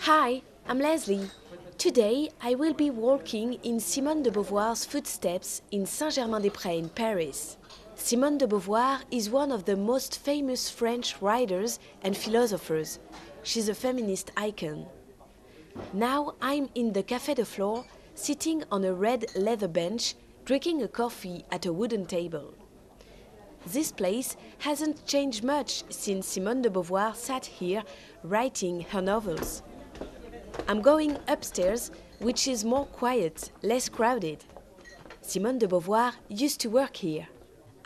Hi, I'm Leslie. Today I will be walking in Simone de Beauvoir's footsteps in Saint-Germain-des-Prés in Paris. Simone de Beauvoir is one of the most famous French writers and philosophers. She's a feminist icon. Now I'm in the Café de Flore, sitting on a red leather bench, drinking a coffee at a wooden table. This place hasn't changed much since Simone de Beauvoir sat here writing her novels. I'm going upstairs, which is more quiet, less crowded. Simone de Beauvoir used to work here.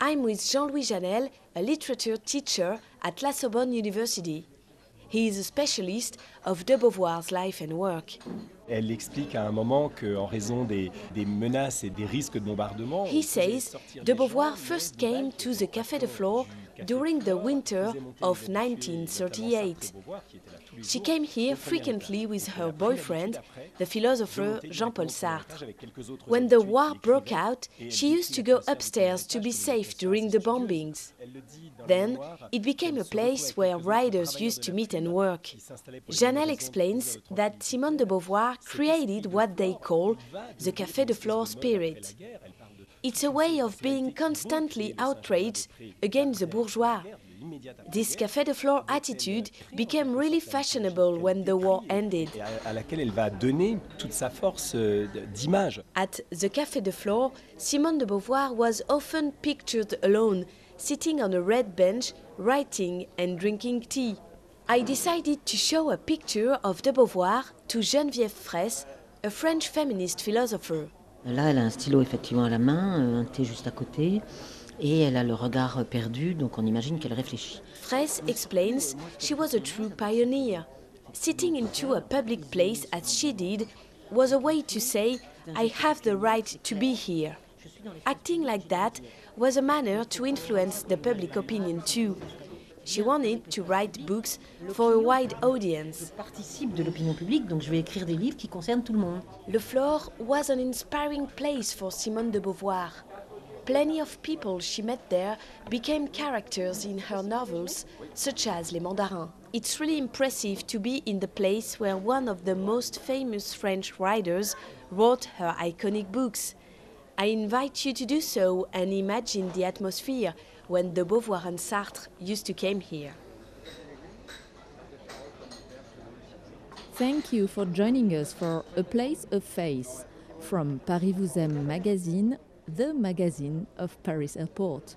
I'm with Jean-Louis Jeannelle, a literature teacher at La Sorbonne University. He is a specialist of de Beauvoir's life and work. Elle explique à un moment qu'en raison des, des, menaces et des risques de bombardement. He says de Beauvoir first came to the Café de Flore during the winter of 1938. She came here frequently with her boyfriend, the philosopher Jean Paul Sartre. When the war broke out, she used to go upstairs to be safe during the bombings. Then it became a place where writers used to meet and work. Jeannelle explains that Simone de Beauvoir created what they call the Café de Flore spirit. It's a way of being constantly outraged against the bourgeois. This Café de Flore attitude became really fashionable when the war ended. À laquelle elle va donner toute sa force euh, d'image. At the Café de Flore, Simone de Beauvoir was often pictured alone, sitting on a red bench, writing and drinking tea. I decided to show a picture of de Beauvoir to Geneviève Fraisse, a French feminist philosopher. Là, elle a un stylo effectivement à la main, un thé juste à côté, et elle a le regard perdu, donc on imagine qu'elle réfléchit. Fraisse explains she was a true pioneer. Sitting into a public place as she did was a way to say, I have the right to be here. Acting like that was a manner to influence the public opinion too. She wanted to write books for a wide audience. Je participe de l'opinion publique, donc je vais écrire des livres qui concernent tout le monde. Le Flore was an inspiring place for Simone de Beauvoir. Plenty of people she met there became characters in her novels, such as Les Mandarins. It's really impressive to be in the place where one of the most famous French writers wrote her iconic books. I invite you to do so and imagine the atmosphere when de Beauvoir and Sartre used to come here. Thank you for joining us for A Place of Face from Paris Vous Aime magazine, the magazine of Paris Airport.